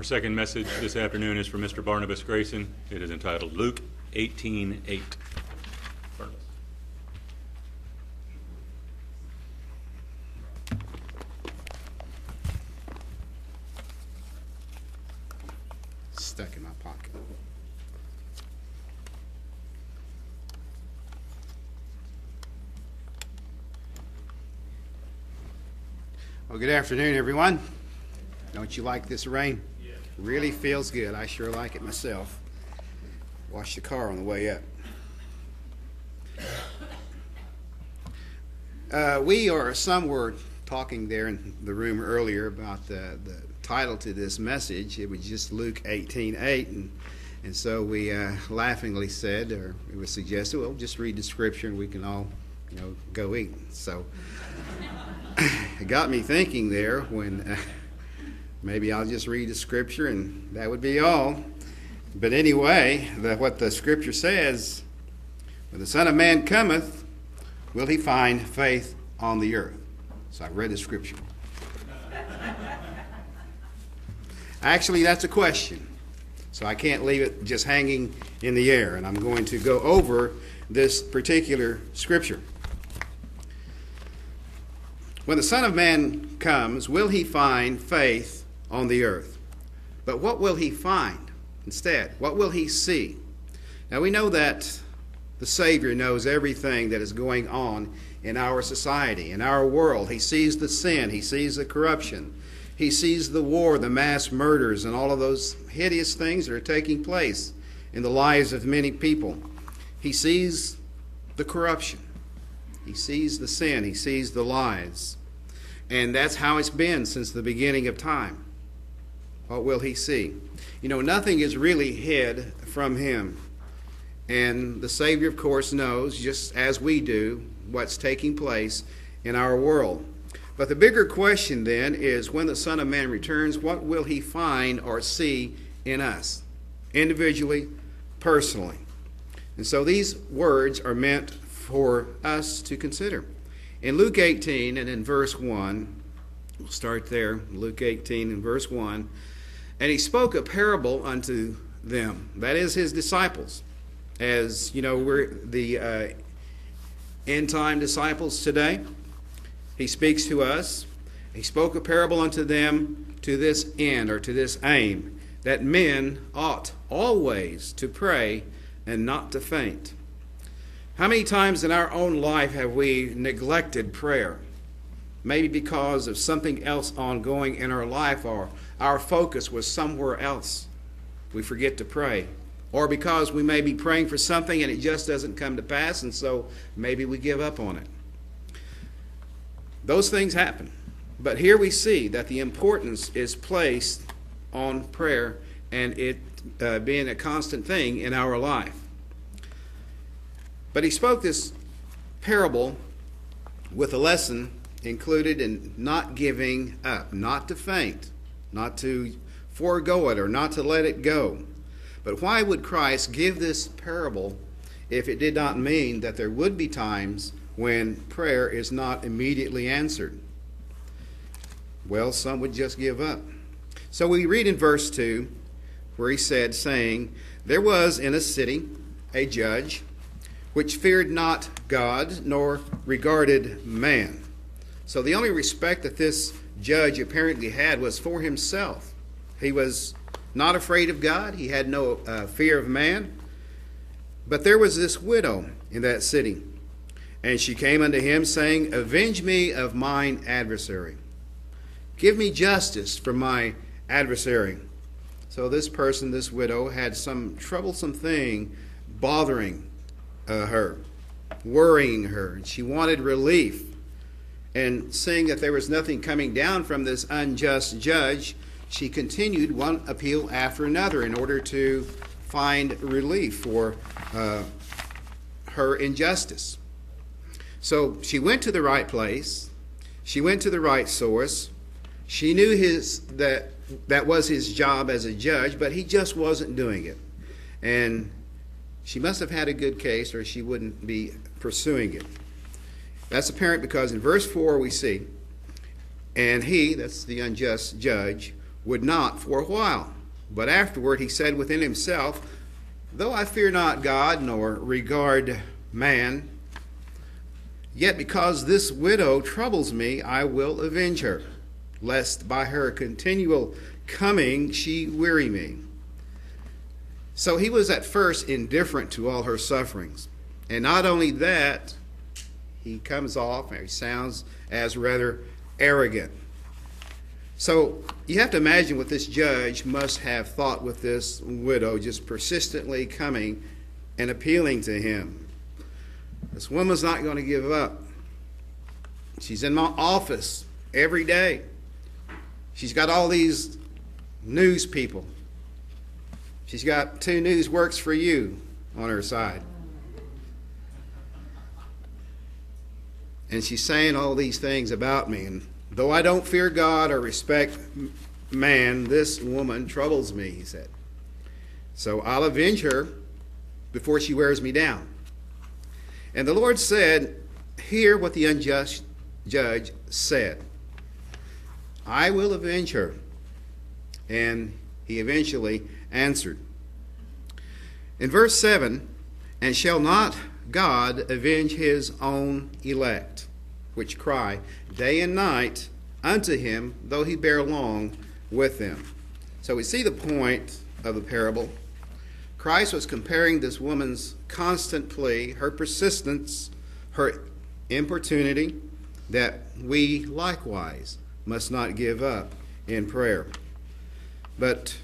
Our second message this afternoon is from Mr. Barnabas Grayson. It is entitled Luke 18:8. Barnabas. Stuck in my pocket. Well, good afternoon, everyone. Don't you like this rain? Really feels good. I sure like it myself. Washed the car on the way up. Uh, we or some were talking there in the room earlier about the, the title to this message. It was just Luke 18 8. And, and so we uh, laughingly said, or it was suggested, well, just read the scripture and we can all, you know, go eat. So it got me thinking there when uh, maybe I'll just read the scripture and that would be all. But anyway, the, what the scripture says, when the Son of Man cometh, will he find faith on the earth? So I read the scripture. Actually, that's a question. So I can't leave it just hanging in the air. And I'm going to go over this particular scripture. When the Son of Man comes, will he find faith on the earth? But what will he find instead? What will he see? Now we know that the Savior knows everything that is going on in our society, in our world. He sees the sin, he sees the corruption, he sees the war, the mass murders, and all of those hideous things that are taking place in the lives of many people. He sees the corruption, he sees the sin, he sees the lies. And that's how it's been since the beginning of time. What will he see? You know, nothing is really hid from him. And the Savior, of course, knows, just as we do, what's taking place in our world. But the bigger question then is when the Son of Man returns, what will he find or see in us, individually, personally? And so these words are meant for us to consider. In Luke 18 and in verse 1, we'll start there, Luke 18 and verse 1. And he spoke a parable unto them, that is, his disciples. As you know, we're the uh, end time disciples today. He speaks to us. He spoke a parable unto them to this end or to this aim that men ought always to pray and not to faint. How many times in our own life have we neglected prayer? Maybe because of something else ongoing in our life or our focus was somewhere else. We forget to pray. Or because we may be praying for something and it just doesn't come to pass, and so maybe we give up on it. Those things happen. But here we see that the importance is placed on prayer and it uh, being a constant thing in our life. But he spoke this parable with a lesson included in not giving up, not to faint, not to forego it or not to let it go. But why would Christ give this parable if it did not mean that there would be times when prayer is not immediately answered? Well, some would just give up. So we read in verse 2 where he said, saying, There was in a city a judge which feared not God nor regarded man. So the only respect that this judge apparently had was for himself. He was not afraid of God, he had no uh, fear of man. But there was this widow in that city, and she came unto him, saying, Avenge me of mine adversary. Give me justice for my adversary. So this person, this widow, had some troublesome thing bothering uh, her, worrying her, and she wanted relief. And seeing that there was nothing coming down from this unjust judge, she continued one appeal after another in order to find relief for uh, her injustice. So she went to the right place. She went to the right source. She knew his that that was his job as a judge, but he just wasn't doing it. And she must have had a good case, or she wouldn't be pursuing it. That's apparent because in verse 4 we see, and he, that's the unjust judge, would not for a while. But afterward he said within himself, Though I fear not God nor regard man, yet because this widow troubles me, I will avenge her, lest by her continual coming she weary me. So he was at first indifferent to all her sufferings. And not only that, he comes off, and he sounds as rather arrogant. So you have to imagine what this judge must have thought with this widow just persistently coming and appealing to him. This woman's not going to give up. She's in my office every day. She's got all these news people. She's got two news works for you on her side. And she's saying all these things about me. And though I don't fear God or respect man, this woman troubles me, he said. So I'll avenge her before she wears me down. And the Lord said, Hear what the unjust judge said. I will avenge her. And he eventually answered. In verse 7, and shall not God avenge his own elect, which cry day and night unto him, though he bear long with them? So we see the point of the parable. Christ was comparing this woman's constant plea, her persistence, her importunity, that we likewise must not give up in prayer. But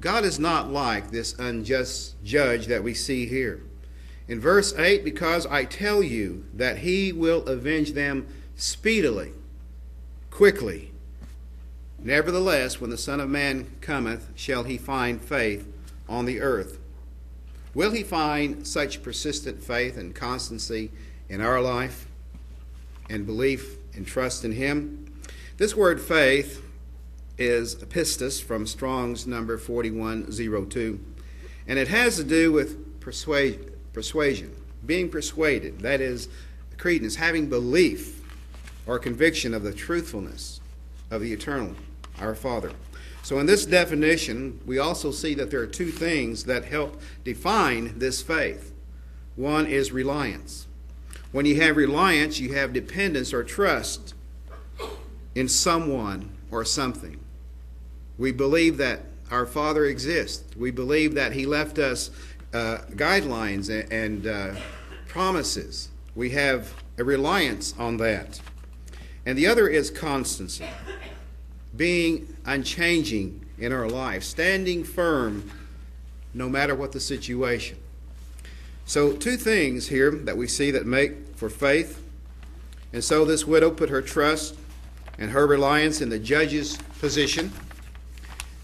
God is not like this unjust judge that we see here. In verse 8, because I tell you that he will avenge them speedily, quickly. Nevertheless, when the Son of Man cometh, shall he find faith on the earth. Will he find such persistent faith and constancy in our life and belief and trust in him? This word faith is pistis from Strong's number 4102, and it has to do with persuasion persuasion, being persuaded, that is, credence, having belief or conviction of the truthfulness of the eternal, our Father. So, in this definition, we also see that there are two things that help define this faith. One is reliance. When you have reliance, you have dependence or trust in someone or something. We believe that our Father exists. We believe that He left us uh, guidelines and, and uh, promises. We have a reliance on that. And the other is constancy, being unchanging in our life, standing firm no matter what the situation. So, two things here that we see that make for faith. And so, this widow put her trust and her reliance in the judge's position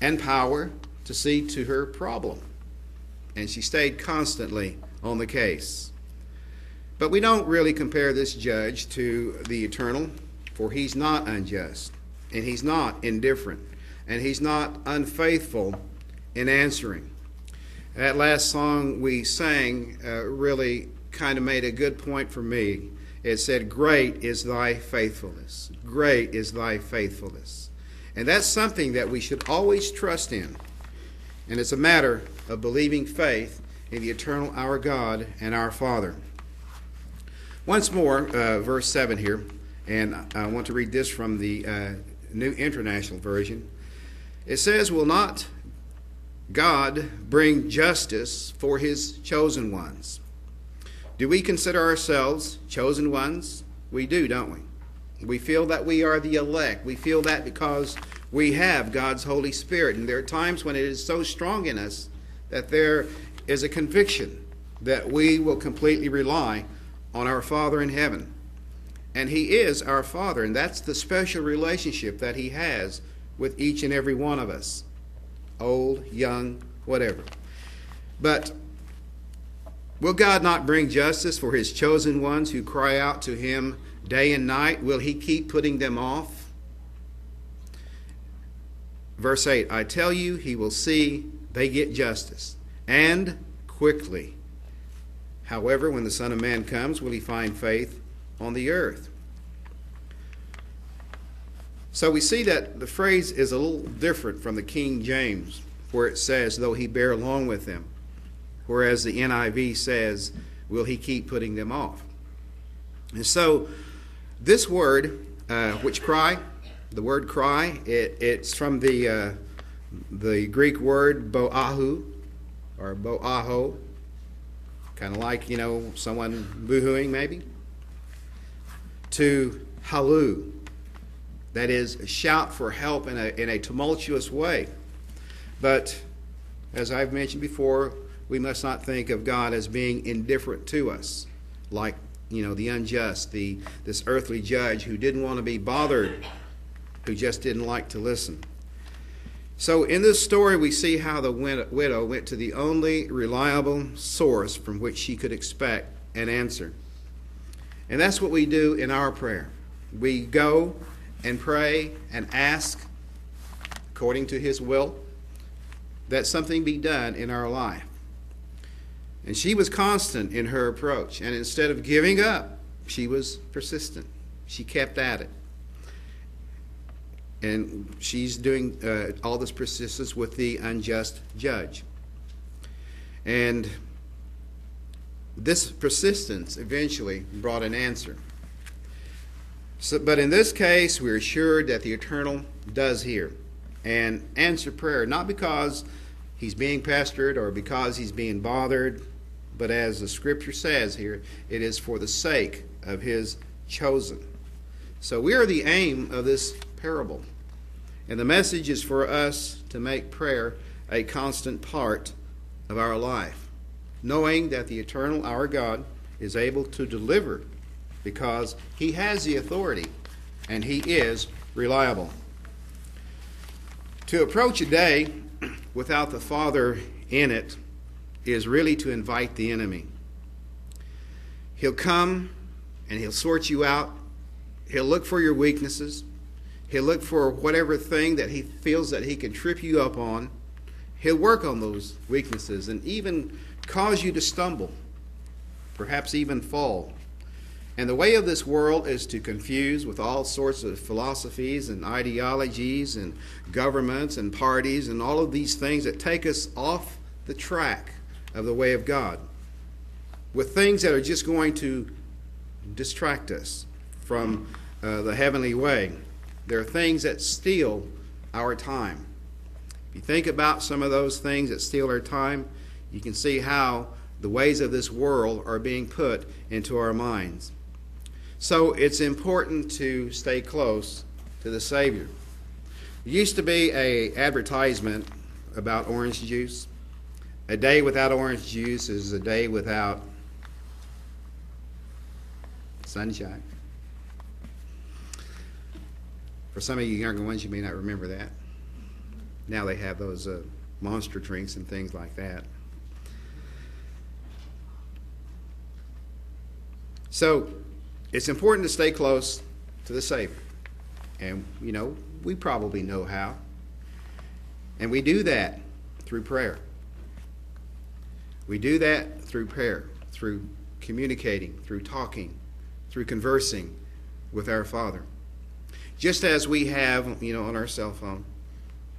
and power to see to her problem and she stayed constantly on the case. But we don't really compare this judge to the eternal, for he's not unjust, and he's not indifferent, and he's not unfaithful in answering. That last song we sang uh, really kind of made a good point for me. It said, Great is thy faithfulness. Great is thy faithfulness. And that's something that we should always trust in. And it's a matter of believing faith in the eternal our God and our Father. Once more, uh, verse 7 here, and I want to read this from the uh, New International Version. It says, Will not God bring justice for his chosen ones? Do we consider ourselves chosen ones? We do, don't we? We feel that we are the elect. We feel that because we have God's Holy Spirit. And there are times when it is so strong in us that there is a conviction that we will completely rely on our Father in heaven. And He is our Father, and that's the special relationship that He has with each and every one of us old, young, whatever. But will God not bring justice for His chosen ones who cry out to Him day and night? Will He keep putting them off? Verse 8 I tell you, he will see they get justice, and quickly. However, when the Son of Man comes, will he find faith on the earth? So we see that the phrase is a little different from the King James, where it says, though he bear along with them, whereas the NIV says, will he keep putting them off? And so this word, uh, which cry, the word cry, it, it's from the, uh, the Greek word boahu, or boaho, kind of like, you know, someone boohooing maybe, to halloo, that is, a shout for help in a, in a tumultuous way. But as I've mentioned before, we must not think of God as being indifferent to us, like you know the unjust, the this earthly judge who didn't want to be bothered, who just didn't like to listen. So in this story, we see how the widow went to the only reliable source from which she could expect an answer. And that's what we do in our prayer. We go and pray and ask, according to His will, that something be done in our life. And she was constant in her approach. And instead of giving up, she was persistent. She kept at it. And she's doing uh, all this persistence with the unjust judge. And this persistence eventually brought an answer. So, but in this case, we're assured that the Eternal does hear and answer prayer, not because he's being pestered or because he's being bothered, but as the scripture says here, it is for the sake of his chosen. So we are the aim of this parable. And the message is for us to make prayer a constant part of our life, knowing that the eternal, our God, is able to deliver because he has the authority and he is reliable. To approach a day without the Father in it is really to invite the enemy. He'll come and he'll sort you out. He'll look for your weaknesses. He'll look for whatever thing that he feels that he can trip you up on. He'll work on those weaknesses and even cause you to stumble, perhaps even fall. And the way of this world is to confuse with all sorts of philosophies and ideologies and governments and parties and all of these things that take us off the track of the way of God. With things that are just going to distract us from uh, the heavenly way. There are things that steal our time. If you think about some of those things that steal our time, you can see how the ways of this world are being put into our minds. So it's important to stay close to the Savior. There used to be a advertisement about orange juice. A day without orange juice is a day without sunshine. For some of you younger ones, you may not remember that. Now they have those uh, monster drinks and things like that. So, it's important to stay close to the Savior. And, you know, we probably know how. And we do that through prayer. We do that through prayer, through communicating, through talking, through conversing with our Father. Just as we have, you know, on our cell phone,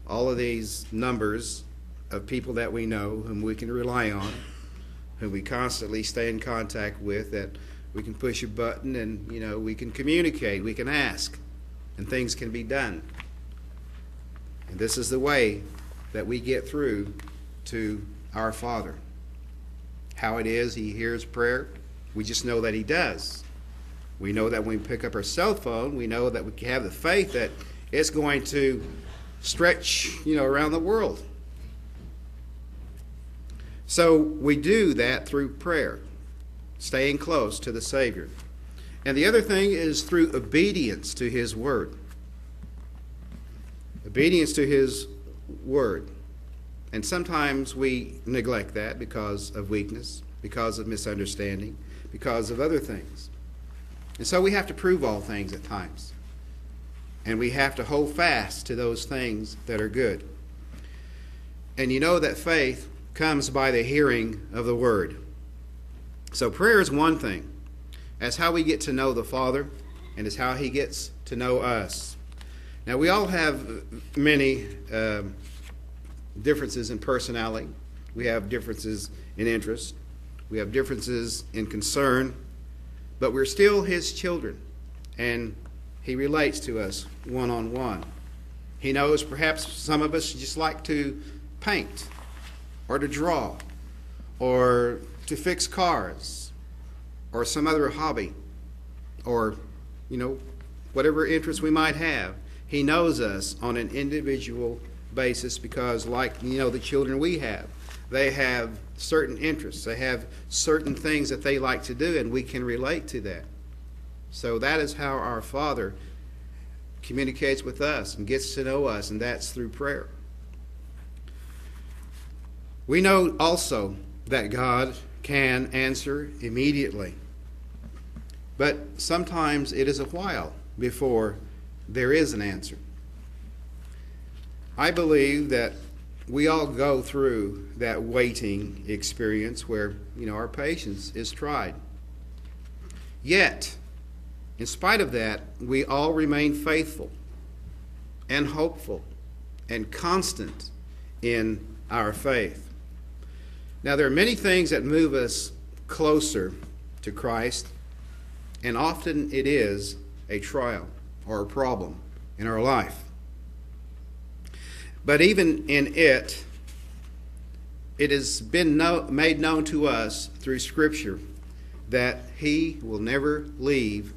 all of these numbers of people that we know whom we can rely on, whom we constantly stay in contact with, that we can push a button and, you know, we can communicate, we can ask, and things can be done. And this is the way that we get through to our Father. How it is He hears prayer, we just know that He does. We know that when we pick up our cell phone, we know that we have the faith that it's going to stretch, you know, around the world. So we do that through prayer staying close to the Savior. And the other thing is through obedience to His Word. Obedience to His Word. And sometimes we neglect that because of weakness, because of misunderstanding, because of other things. And so we have to prove all things at times. And we have to hold fast to those things that are good. And you know that faith comes by the hearing of the Word. So prayer is one thing. That's how we get to know the Father, and it's how He gets to know us. Now, we all have many um, differences in personality. We have differences in interest. We have differences in concern. But we're still His children. And He relates to us one on one. He knows perhaps some of us just like to paint or to draw or to fix cars or some other hobby or, you know, whatever interest we might have. He knows us on an individual basis because, like, you know, the children we have, they have certain interests, they have certain things that they like to do, and we can relate to that. So that is how our Father communicates with us and gets to know us, and that's through prayer. We know also that God can answer immediately, but sometimes it is a while before there is an answer. I believe that we all go through that waiting experience where, you know, our patience is tried. Yet, in spite of that, we all remain faithful and hopeful and constant in our faith. Now, there are many things that move us closer to Christ, and often it is a trial or a problem in our life. But even in it, it has been no, made known to us through Scripture that He will never leave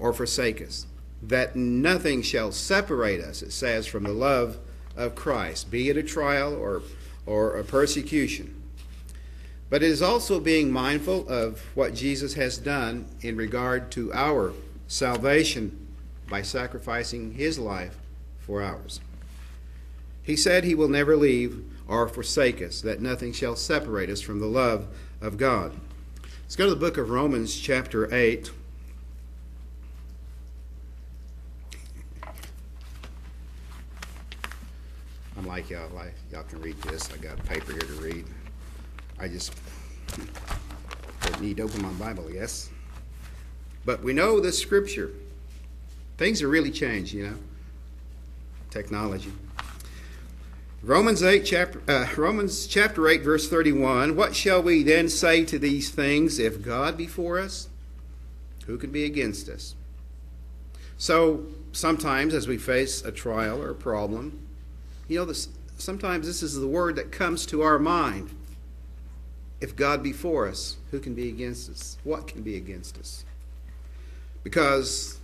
or forsake us, that nothing shall separate us, it says, from the love of Christ, be it a trial or, or a persecution. But it is also being mindful of what Jesus has done in regard to our salvation by sacrificing his life for ours. He said he will never leave or forsake us, that nothing shall separate us from the love of God. Let's go to the book of Romans, chapter 8. I'm like y'all, like, y'all can read this. I got a paper here to read. I just need to open my Bible, guess. But we know the scripture. Things have really changed, you know. Technology. Romans 8 chapter uh, Romans chapter 8 verse 31 What shall we then say to these things if God be for us? Who can be against us? So sometimes as we face a trial or a problem you know this sometimes this is the word that comes to our mind. If God be for us who can be against us? What can be against us? Because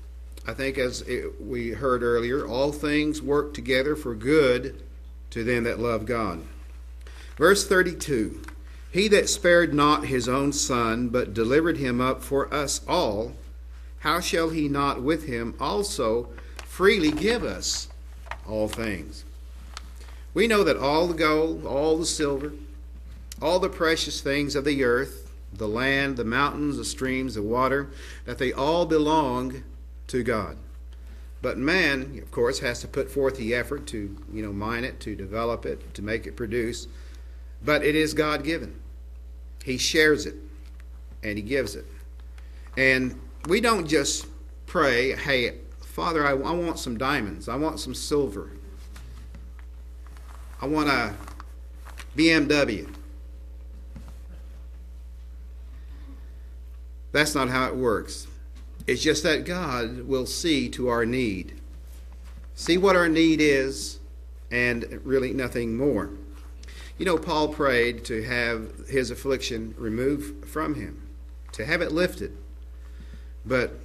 I think as it, we heard earlier all things work together for good to them that love God. Verse 32 He that spared not his own son, but delivered him up for us all, how shall he not with him also freely give us all things? We know that all the gold, all the silver, all the precious things of the earth, the land, the mountains, the streams, the water, that they all belong to God. But man, of course, has to put forth the effort to, you know, mine it, to develop it, to make it produce. But it is God given. He shares it and he gives it. And we don't just pray, hey, Father, I, I want some diamonds. I want some silver. I want a BMW. That's not how it works. It's just that God will see to our need. See what our need is, and really nothing more. You know, Paul prayed to have his affliction removed from him, to have it lifted. But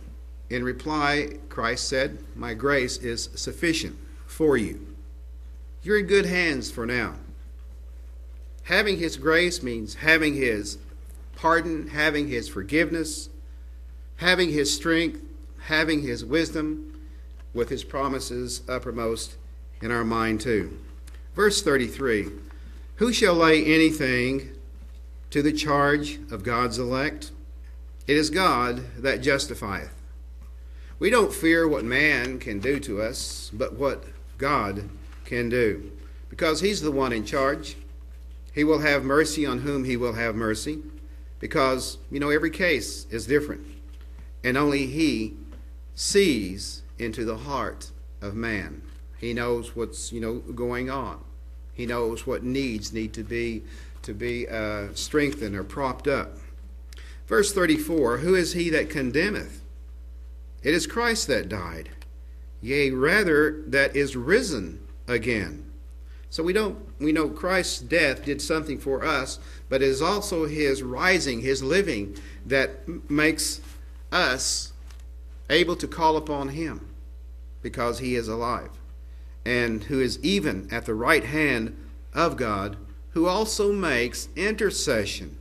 in reply, Christ said, My grace is sufficient for you. You're in good hands for now. Having his grace means having his pardon, having his forgiveness, having his strength, having his wisdom, with his promises uppermost in our mind too. Verse 33 Who shall lay anything to the charge of God's elect? It is God that justifieth. We don't fear what man can do to us, but what God can do. Because he's the one in charge. He will have mercy on whom he will have mercy. Because, you know, every case is different and only He sees into the heart of man. He knows what's you know going on. He knows what needs need to be to be uh, strengthened or propped up. Verse 34 Who is he that condemneth? It is Christ that died, yea, rather, that is risen again. So we don't we know Christ's death did something for us, but it is also his rising, his living that makes us able to call upon him because he is alive and who is even at the right hand of God, who also makes intercession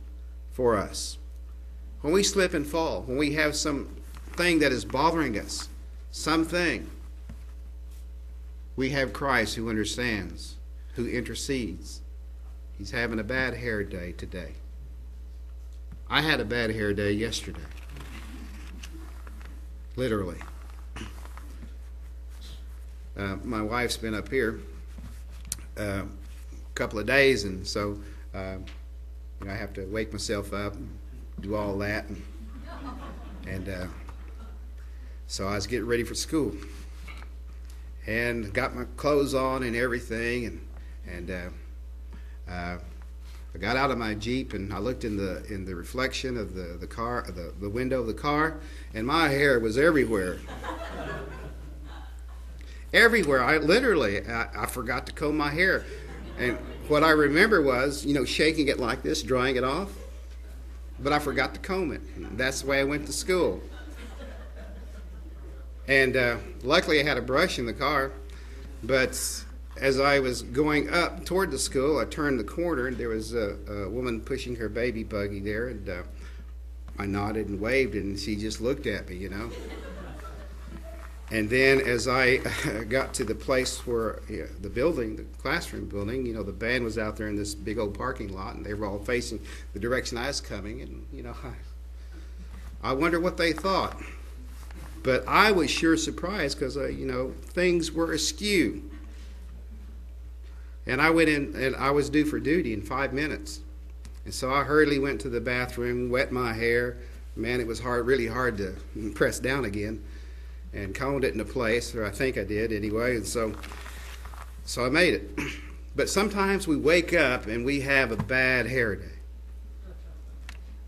for us. When we slip and fall, when we have some thing that is bothering us, something, we have Christ who understands, who intercedes. He's having a bad hair day today. I had a bad hair day yesterday. Literally. Uh, my wife's been up here uh, a couple of days, and so uh, you know, I have to wake myself up and do all that. And, and uh, so I was getting ready for school and got my clothes on and everything. And, and uh, uh, I got out of my Jeep and I looked in the, in the reflection of the, the car, the, the window of the car, and my hair was everywhere everywhere. I literally, I, I, forgot to comb my hair. And what I remember was, you know, shaking it like this, drying it off. But I forgot to comb it. That's the way I went to school. And uh, luckily, I had a brush in the car. But as I was going up toward the school, I turned the corner, and there was a, a woman pushing her baby buggy there. And uh, I nodded and waved, and she just looked at me, you know. And then as I got to the place where the building, the classroom building, you know, the band was out there in this big old parking lot, and they were all facing the direction I was coming, and you know, I, I wonder what they thought. But I was sure surprised because, uh, you know, things were askew. And I went in, and I was due for duty in five minutes. And so I hurriedly went to the bathroom, wet my hair. Man, it was hard, really hard to press down again and combed it into place, or I think I did anyway, and so so I made it. But sometimes we wake up and we have a bad hair day.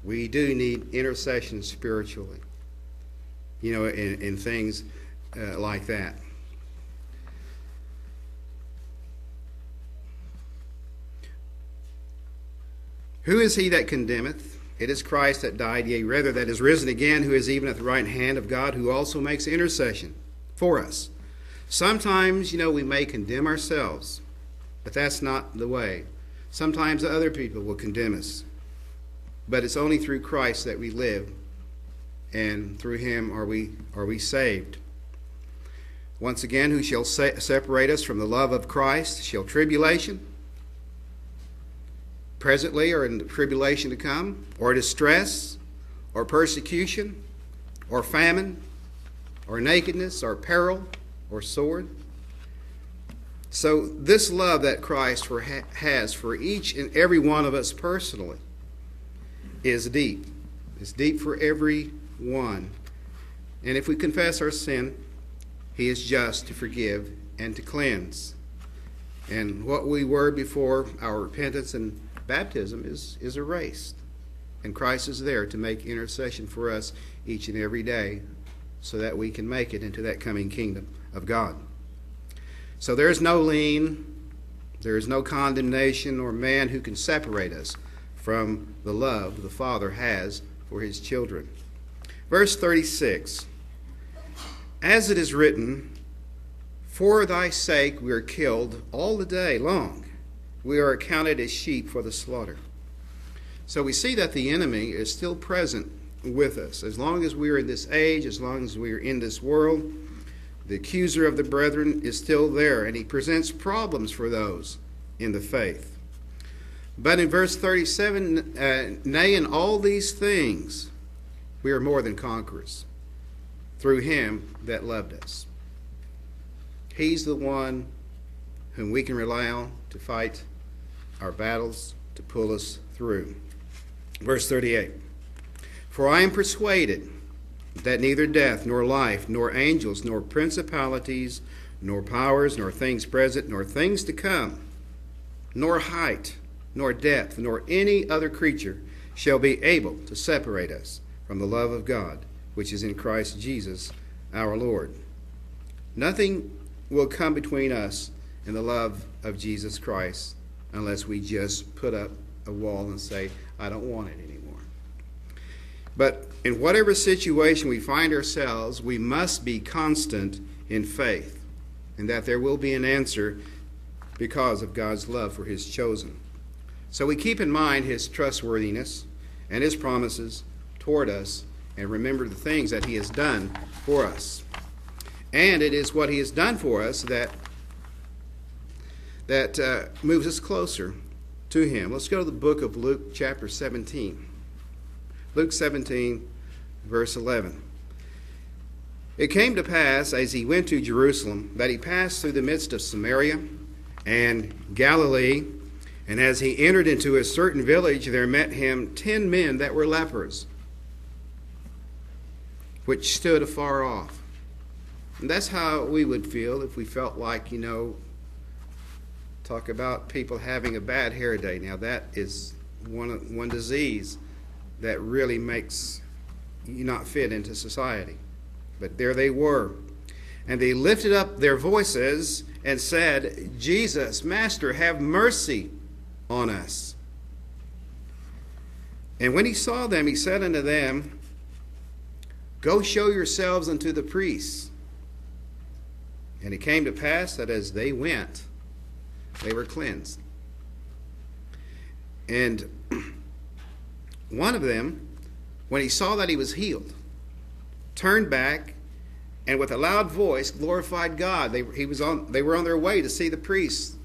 We do need intercession spiritually, you know, in, in things uh, like that. Who is he that condemneth? It is Christ that died, yea, rather, that is risen again, who is even at the right hand of God, who also makes intercession for us. Sometimes, you know, we may condemn ourselves, but that's not the way. Sometimes other people will condemn us, but it's only through Christ that we live, and through him are we, are we saved. Once again, who shall separate us from the love of Christ? Shall tribulation? Presently or in the tribulation to come, or distress, or persecution, or famine, or nakedness, or peril, or sword. So, this love that Christ for, has for each and every one of us personally is deep. It's deep for every one. And if we confess our sin, He is just to forgive and to cleanse. And what we were before our repentance and baptism is, is erased. And Christ is there to make intercession for us each and every day so that we can make it into that coming kingdom of God. So there is no lien, there is no condemnation or man who can separate us from the love the Father has for his children. Verse 36 As it is written, For thy sake we are killed all the day long we are accounted as sheep for the slaughter. So we see that the enemy is still present with us. As long as we are in this age, as long as we are in this world, the accuser of the brethren is still there, and he presents problems for those in the faith. But in verse 37, uh, nay, in all these things, we are more than conquerors through him that loved us. He's the one whom we can rely on to fight our battles to pull us through. Verse 38 For I am persuaded that neither death, nor life, nor angels, nor principalities, nor powers, nor things present, nor things to come, nor height, nor depth, nor any other creature shall be able to separate us from the love of God, which is in Christ Jesus our Lord. Nothing will come between us and the love of Jesus Christ unless we just put up a wall and say, I don't want it anymore. But in whatever situation we find ourselves, we must be constant in faith, and that there will be an answer because of God's love for His chosen. So we keep in mind His trustworthiness and His promises toward us, and remember the things that He has done for us. And it is what He has done for us that that uh, moves us closer to Him. Let's go to the book of Luke, chapter 17. Luke 17, verse 11. It came to pass as he went to Jerusalem that he passed through the midst of Samaria and Galilee. And as he entered into a certain village, there met him ten men that were lepers, which stood afar off. And that's how we would feel if we felt like, you know, talk about people having a bad hair day. Now, that is one, one disease that really makes you not fit into society. But there they were. And they lifted up their voices and said, Jesus, Master, have mercy on us. And when he saw them, he said unto them, Go show yourselves unto the priests. And it came to pass that as they went, they were cleansed. And one of them, when he saw that he was healed, turned back and with a loud voice glorified God. They, he was on, they were on their way to see the priest.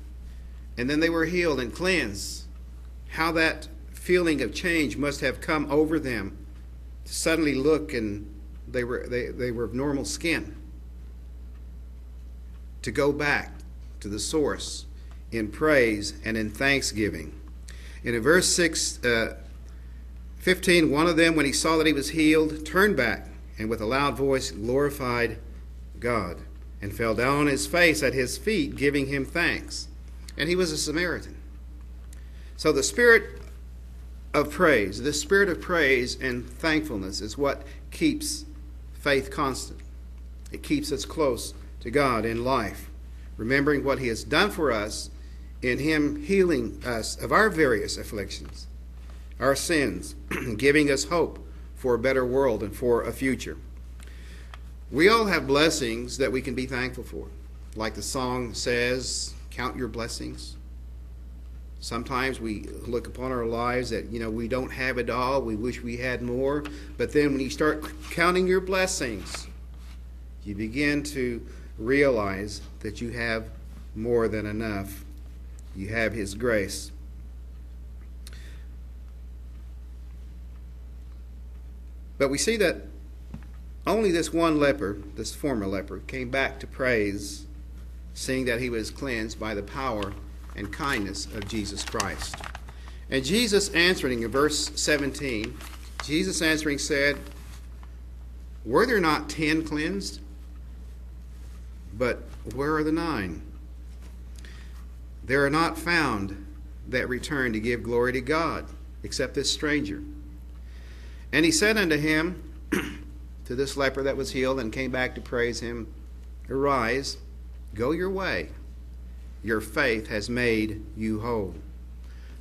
And then they were healed and cleansed. How that feeling of change must have come over them to suddenly look and they were, they, they were of normal skin. To go back to the source in praise and in thanksgiving. And in verse 6, uh, 15, one of them, when he saw that he was healed, turned back and with a loud voice glorified God and fell down on his face at his feet, giving him thanks. And he was a Samaritan. So the spirit of praise, the spirit of praise and thankfulness is what keeps faith constant. It keeps us close to God in life, remembering what he has done for us in him healing us of our various afflictions, our sins, giving us hope for a better world and for a future. We all have blessings that we can be thankful for. Like the song says, count your blessings. Sometimes we look upon our lives that, you know, we don't have it all. We wish we had more. But then when you start counting your blessings, you begin to realize that you have more than enough. You have His grace. But we see that only this one leper, this former leper, came back to praise, seeing that he was cleansed by the power and kindness of Jesus Christ. And Jesus answering in verse 17, Jesus answering said, Were there not ten cleansed? But where are the nine? There are not found that return to give glory to God, except this stranger. And he said unto him, to this leper that was healed and came back to praise him, Arise, go your way. Your faith has made you whole.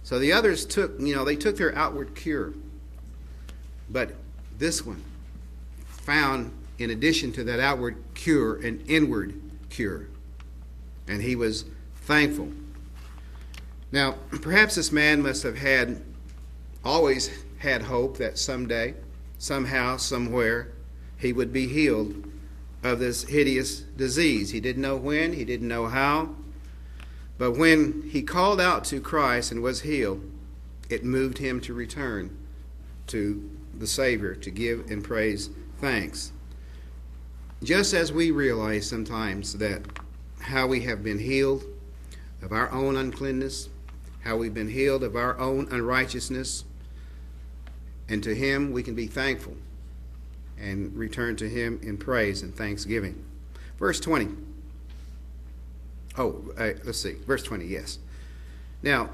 So the others took, you know, they took their outward cure. But this one found, in addition to that outward cure, an inward cure. And he was thankful. Now, perhaps this man must have had always had hope that someday, somehow, somewhere, he would be healed of this hideous disease. He didn't know when, he didn't know how, but when he called out to Christ and was healed, it moved him to return to the Savior to give and praise thanks. Just as we realize sometimes that how we have been healed of our own uncleanness, how we've been healed of our own unrighteousness, and to Him we can be thankful and return to Him in praise and thanksgiving. Verse 20 Oh, uh, let's see, verse 20, yes. Now,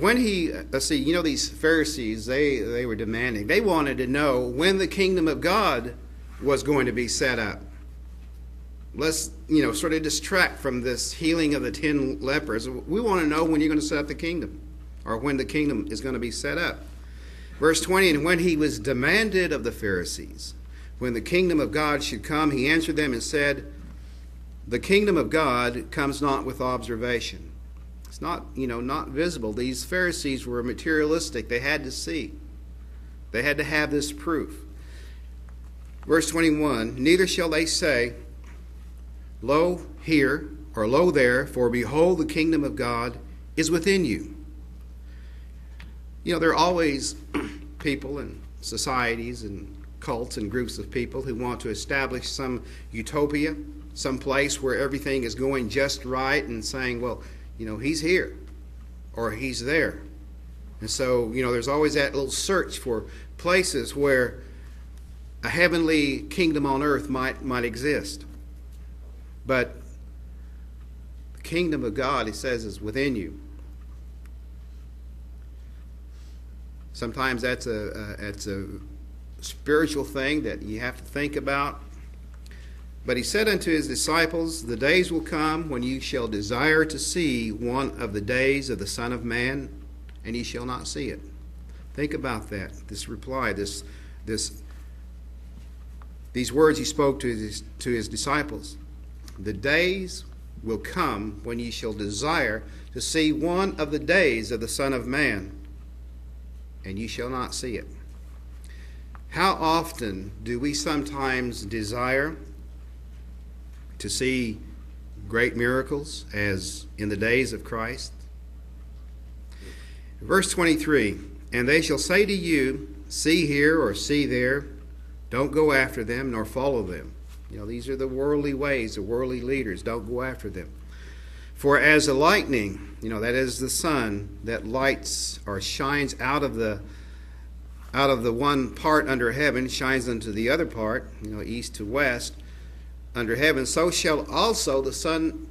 when he, let's see, you know, these Pharisees, they, they were demanding, they wanted to know when the kingdom of God was going to be set up. Let's, you know, sort of distract from this healing of the ten lepers. We want to know when you're going to set up the kingdom or when the kingdom is going to be set up. Verse 20, and when he was demanded of the Pharisees, when the kingdom of God should come, he answered them and said, The kingdom of God comes not with observation. It's not, you know, not visible. These Pharisees were materialistic. They had to see. They had to have this proof. Verse 21, neither shall they say, Lo here, or lo there, for behold, the kingdom of God is within you. You know, there are always people and societies and cults and groups of people who want to establish some utopia, some place where everything is going just right and saying, well, you know, he's here or he's there. And so, you know, there's always that little search for places where a heavenly kingdom on earth might, might exist. But the kingdom of God, he says, is within you. Sometimes that's a, a, that's a spiritual thing that you have to think about. But he said unto his disciples, The days will come when you shall desire to see one of the days of the Son of Man, and ye shall not see it. Think about that. This reply, this, this, these words he spoke to his, to his disciples. The days will come when ye shall desire to see one of the days of the Son of Man, and ye shall not see it. How often do we sometimes desire to see great miracles as in the days of Christ? Verse 23 And they shall say to you, See here or see there, don't go after them nor follow them. You know, these are the worldly ways, the worldly leaders. Don't go after them. For as a lightning, you know, that is the sun that lights or shines out of the out of the one part under heaven, shines unto the other part, you know, east to west, under heaven, so shall also the Son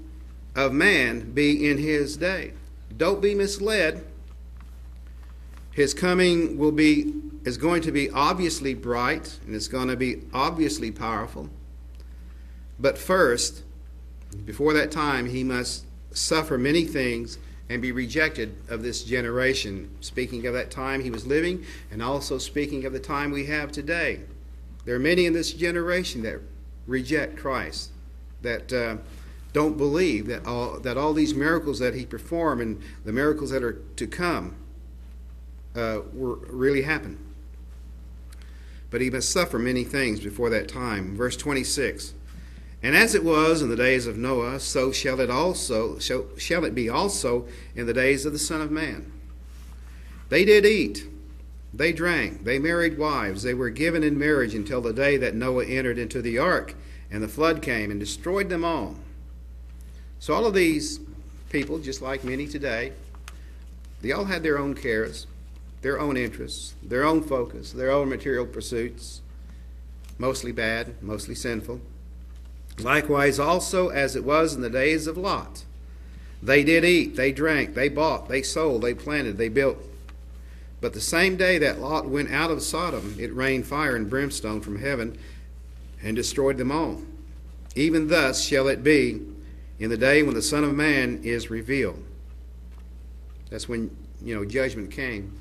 of Man be in his day. Don't be misled. His coming will be is going to be obviously bright and it's going to be obviously powerful. But first, before that time, he must suffer many things and be rejected of this generation. Speaking of that time he was living, and also speaking of the time we have today. There are many in this generation that reject Christ, that uh, don't believe that all, that all these miracles that he performed and the miracles that are to come uh, were really happen. But he must suffer many things before that time. Verse 26. And as it was in the days of Noah, so shall it also shall, shall it be also in the days of the Son of Man. They did eat, they drank, they married wives, they were given in marriage until the day that Noah entered into the ark, and the flood came and destroyed them all. So all of these people, just like many today, they all had their own cares, their own interests, their own focus, their own material pursuits, mostly bad, mostly sinful. Likewise, also as it was in the days of Lot. They did eat, they drank, they bought, they sold, they planted, they built. But the same day that Lot went out of Sodom, it rained fire and brimstone from heaven and destroyed them all. Even thus shall it be in the day when the Son of Man is revealed. That's when, you know, judgment came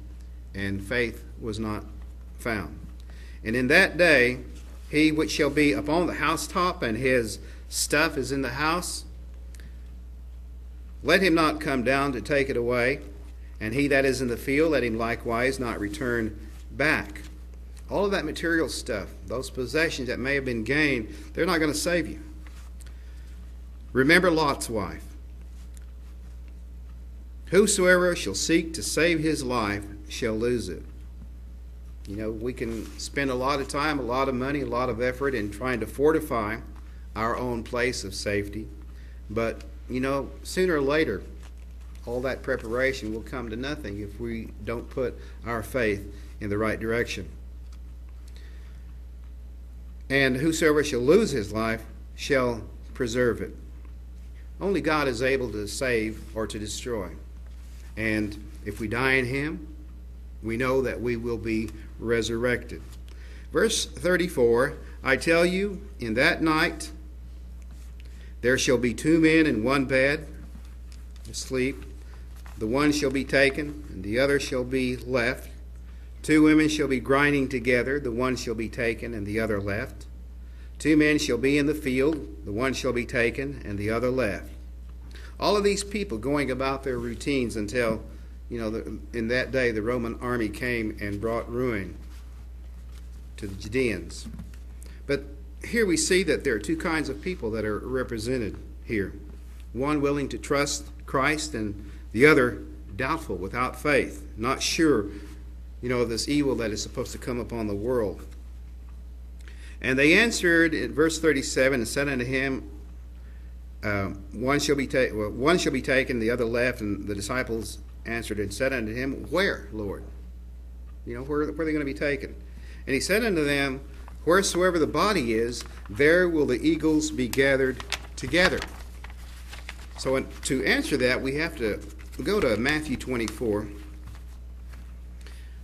and faith was not found. And in that day, he which shall be upon the housetop, and his stuff is in the house, let him not come down to take it away. And he that is in the field, let him likewise not return back. All of that material stuff, those possessions that may have been gained, they're not going to save you. Remember Lot's wife. Whosoever shall seek to save his life shall lose it. You know, we can spend a lot of time, a lot of money, a lot of effort in trying to fortify our own place of safety. But, you know, sooner or later, all that preparation will come to nothing if we don't put our faith in the right direction. And whosoever shall lose his life shall preserve it. only God is able to save or to destroy. And if we die in Him, we know that we will be resurrected. Verse 34 I tell you, in that night there shall be two men in one bed, asleep. The one shall be taken, and the other shall be left. Two women shall be grinding together, the one shall be taken, and the other left. Two men shall be in the field, the one shall be taken, and the other left. All of these people going about their routines until, you know, the, in that day the Roman army came and brought ruin to the Judeans. But here we see that there are two kinds of people that are represented here one willing to trust Christ, and the other doubtful, without faith, not sure, you know, of this evil that is supposed to come upon the world. And they answered in verse 37 and said unto him, uh, one shall be ta- well, one shall be taken, the other left. And the disciples answered and said unto him, Where, Lord? You know, where, where are they going to be taken? And he said unto them, Wheresoever the body is, there will the eagles be gathered together. So, to answer that, we have to go to Matthew 24.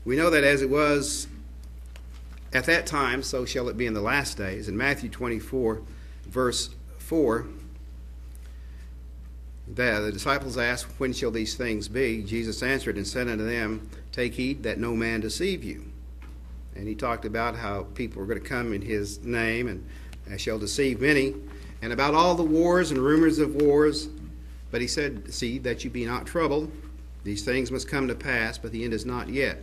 We know that as it was at that time, so shall it be in the last days. In Matthew 24, verse 4, the, the disciples asked, When shall these things be? Jesus answered and said unto them, Take heed that no man deceive you. And he talked about how people are going to come in his name and shall deceive many, and about all the wars and rumors of wars. But he said, See that you be not troubled. These things must come to pass, but the end is not yet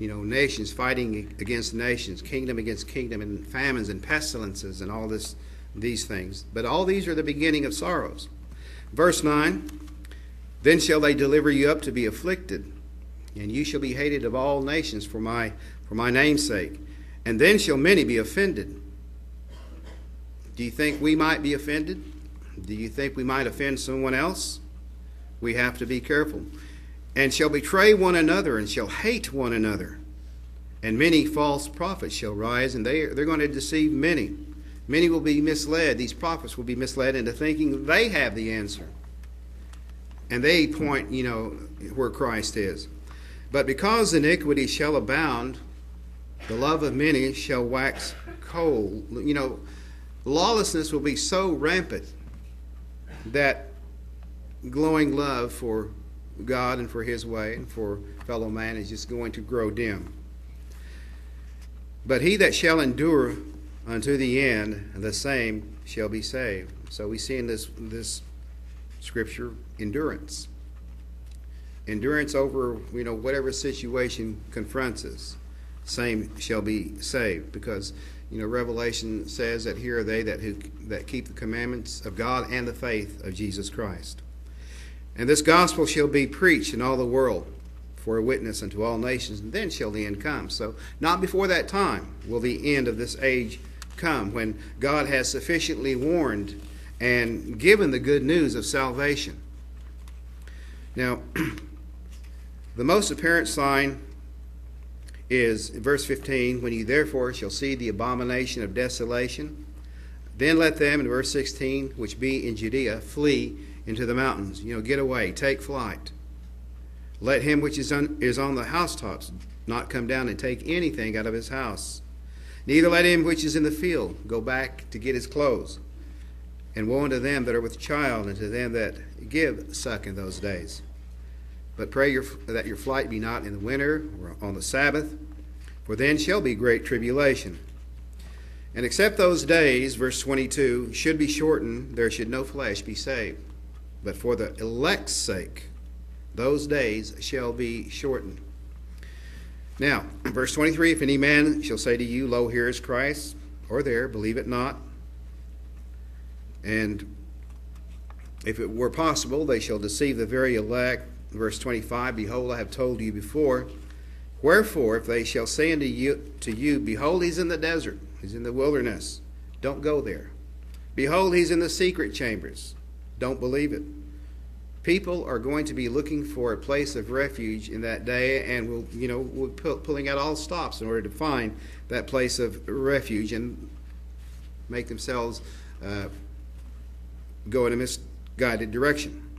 you know, nations fighting against nations, kingdom against kingdom, and famines and pestilences and all this, these things. But all these are the beginning of sorrows. Verse 9 Then shall they deliver you up to be afflicted, and you shall be hated of all nations for my, for my name's sake. And then shall many be offended. Do you think we might be offended? Do you think we might offend someone else? We have to be careful and shall betray one another and shall hate one another. And many false prophets shall rise, and they, they're going to deceive many. Many will be misled. These prophets will be misled into thinking they have the answer. And they point, you know, where Christ is. But because iniquity shall abound, the love of many shall wax cold. You know, lawlessness will be so rampant that glowing love for God and for His way and for fellow man is just going to grow dim. But he that shall endure unto the end, the same shall be saved. So we see in this this scripture endurance. Endurance over you know whatever situation confronts us. Same shall be saved because you know Revelation says that here are they that who that keep the commandments of God and the faith of Jesus Christ. And this gospel shall be preached in all the world for a witness unto all nations, and then shall the end come. So, not before that time will the end of this age come, when God has sufficiently warned and given the good news of salvation. Now, the most apparent sign is verse 15 when you therefore shall see the abomination of desolation, then let them, in verse 16, which be in Judea, flee into the mountains. You know, get away, take flight. Let him which is on, is on the housetops not come down and take anything out of his house. Neither let him which is in the field go back to get his clothes. And woe unto them that are with child, and to them that give suck in those days. But pray your, that your flight be not in the winter or on the Sabbath, for then shall be great tribulation. And except those days, verse 22, should be shortened, there should no flesh be saved. But for the elect's sake, those days shall be shortened. Now, verse 23 If any man shall say to you, Lo, here is Christ, or there, believe it not. And if it were possible, they shall deceive the very elect. Verse 25 Behold, I have told you before. Wherefore, if they shall say unto you, to you, Behold, he's in the desert, he's in the wilderness, don't go there. Behold, he's in the secret chambers, don't believe it. People are going to be looking for a place of refuge in that day, and will, you know, will pull, pulling out all stops in order to find that place of refuge and make themselves uh, go in a misguided direction.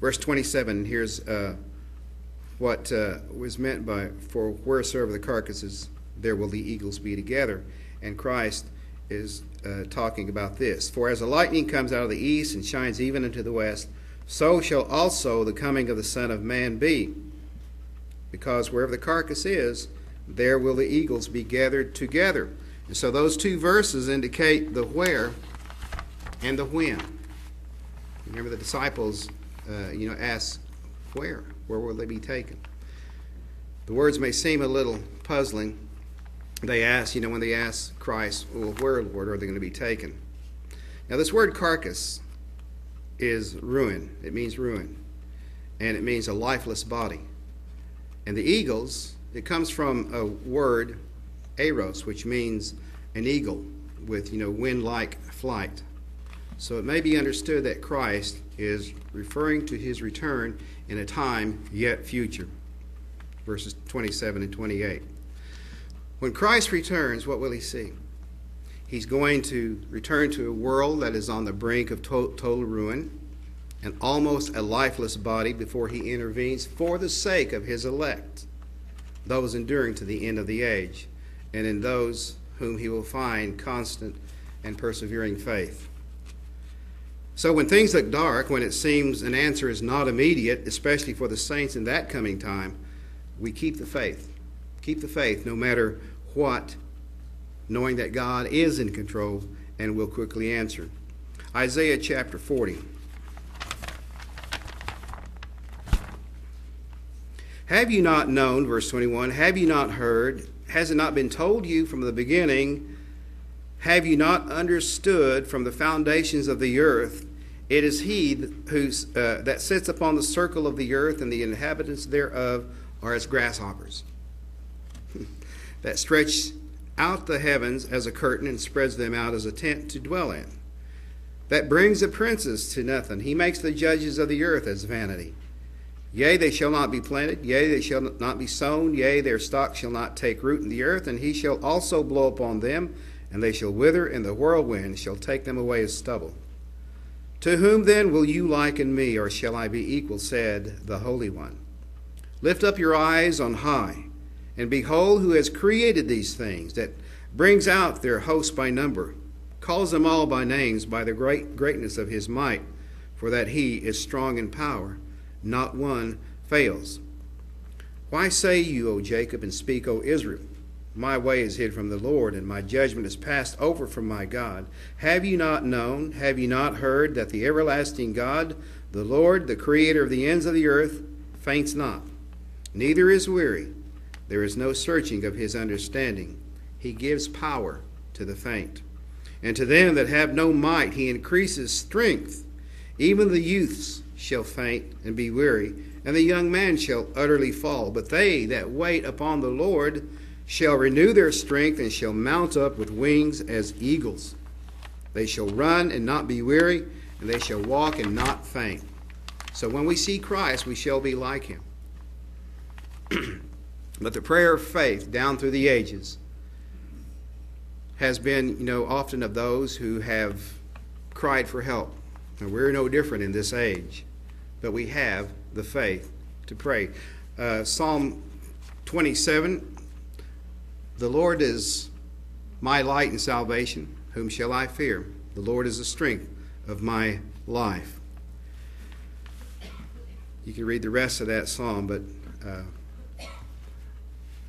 Verse 27, here's uh, what uh, was meant by, for wheresoever the carcasses, there will the eagles be together. And Christ is uh, talking about this. For as the lightning comes out of the east and shines even into the west, so shall also the coming of the Son of Man be. Because wherever the carcass is, there will the eagles be gathered together. And so those two verses indicate the where and the when. Remember the disciples, uh, you know, asked, where? Where will they be taken? The words may seem a little puzzling. They ask, you know, when they ask Christ, well, where, Lord, are they going to be taken? Now, this word carcass is ruin. It means ruin. And it means a lifeless body. And the eagles, it comes from a word, aros, which means an eagle with, you know, wind like flight. So it may be understood that Christ is referring to his return in a time yet future. Verses 27 and 28. When Christ returns, what will he see? He's going to return to a world that is on the brink of total ruin and almost a lifeless body before he intervenes for the sake of his elect, those enduring to the end of the age, and in those whom he will find constant and persevering faith. So, when things look dark, when it seems an answer is not immediate, especially for the saints in that coming time, we keep the faith. Keep the faith no matter what, knowing that God is in control and will quickly answer. Isaiah chapter 40. Have you not known, verse 21, have you not heard, has it not been told you from the beginning, have you not understood from the foundations of the earth? It is he who's, uh, that sits upon the circle of the earth, and the inhabitants thereof are as grasshoppers, that stretch out the heavens as a curtain and spreads them out as a tent to dwell in. That brings the princes to nothing. He makes the judges of the earth as vanity. Yea, they shall not be planted, yea, they shall not be sown, yea, their stock shall not take root in the earth, and he shall also blow upon them, and they shall wither, and the whirlwind shall take them away as stubble. To whom then will you liken me, or shall I be equal? said the Holy One. Lift up your eyes on high, and behold who has created these things, that brings out their host by number, calls them all by names by the great greatness of his might, for that he is strong in power, not one fails. Why say you, O Jacob, and speak, O Israel? My way is hid from the Lord, and my judgment is passed over from my God. Have you not known, have you not heard, that the everlasting God, the Lord, the creator of the ends of the earth, faints not, neither is weary? There is no searching of his understanding. He gives power to the faint. And to them that have no might, he increases strength. Even the youths shall faint and be weary, and the young man shall utterly fall. But they that wait upon the Lord, shall renew their strength and shall mount up with wings as eagles. They shall run and not be weary, and they shall walk and not faint. So when we see Christ, we shall be like him. but the prayer of faith down through the ages has been, you know, often of those who have cried for help. And we're no different in this age, but we have the faith to pray. Uh, Psalm 27 the Lord is my light and salvation. Whom shall I fear? The Lord is the strength of my life. You can read the rest of that psalm, but uh,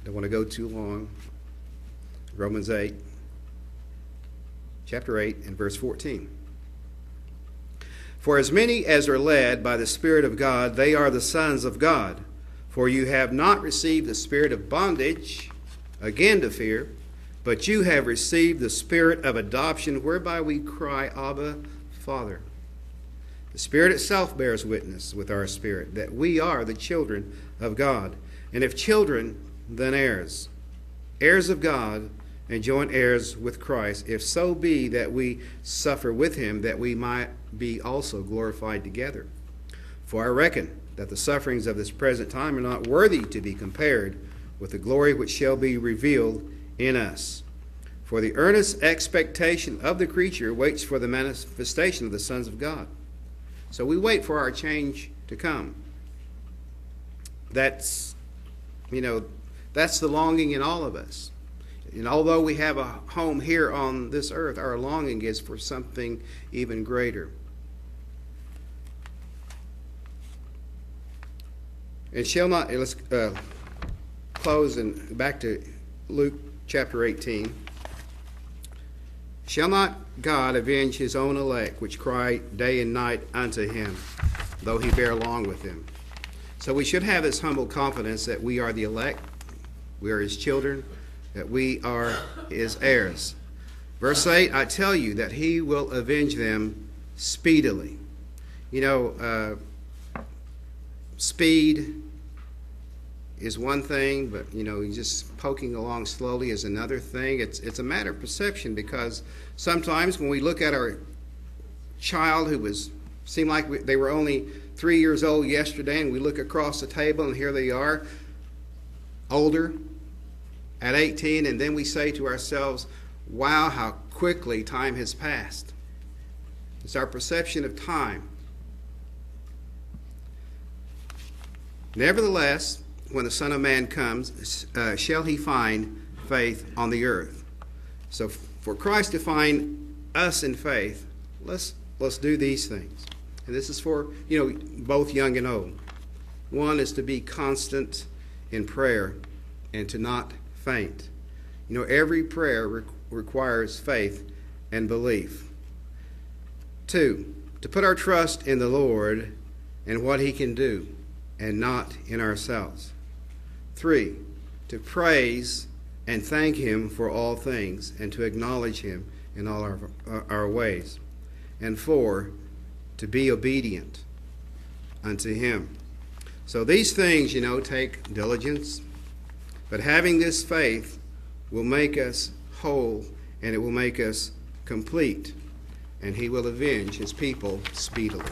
don't want to go too long. Romans 8, chapter 8, and verse 14. For as many as are led by the Spirit of God, they are the sons of God. For you have not received the spirit of bondage again to fear, but you have received the spirit of adoption, whereby we cry, Abba, Father. The Spirit itself bears witness with our spirit that we are the children of God. And if children, then heirs, heirs of God, and joint heirs with Christ, if so be that we suffer with him, that we might be also glorified together. For I reckon that the sufferings of this present time are not worthy to be compared with the glory which shall be revealed in us. For the earnest expectation of the creature waits for the manifestation of the sons of God. So we wait for our change to come. That's, you know, that's the longing in all of us. And although we have a home here on this earth, our longing is for something even greater. And shall not, let's uh, close and back to Luke chapter 18. Shall not God avenge his own elect, which cry day and night unto him, though he bear long with them? So we should have this humble confidence that we are the elect, we are his children, that we are his heirs. Verse 8 I tell you that he will avenge them speedily. You know, uh, speed is one thing, but you know, just poking along slowly is another thing. It's it's a matter of perception because sometimes when we look at our child who was seemed like we, they were only three years old yesterday, and we look across the table and here they are, older, at 18, and then we say to ourselves, "Wow, how quickly time has passed." It's our perception of time. Nevertheless, when the Son of Man comes, uh, shall he find faith on the earth? So, for Christ to find us in faith, let's let's do these things. And this is for you know both young and old. One is to be constant in prayer and to not faint. You know, every prayer re- requires faith and belief. Two, to put our trust in the Lord and what He can do, and not in ourselves. Three, to praise and thank Him for all things, and to acknowledge Him in all our, uh, our ways. And four, to be obedient unto Him. So these things, you know, take diligence, but having this faith will make us whole and it will make us complete, and He will avenge His people speedily.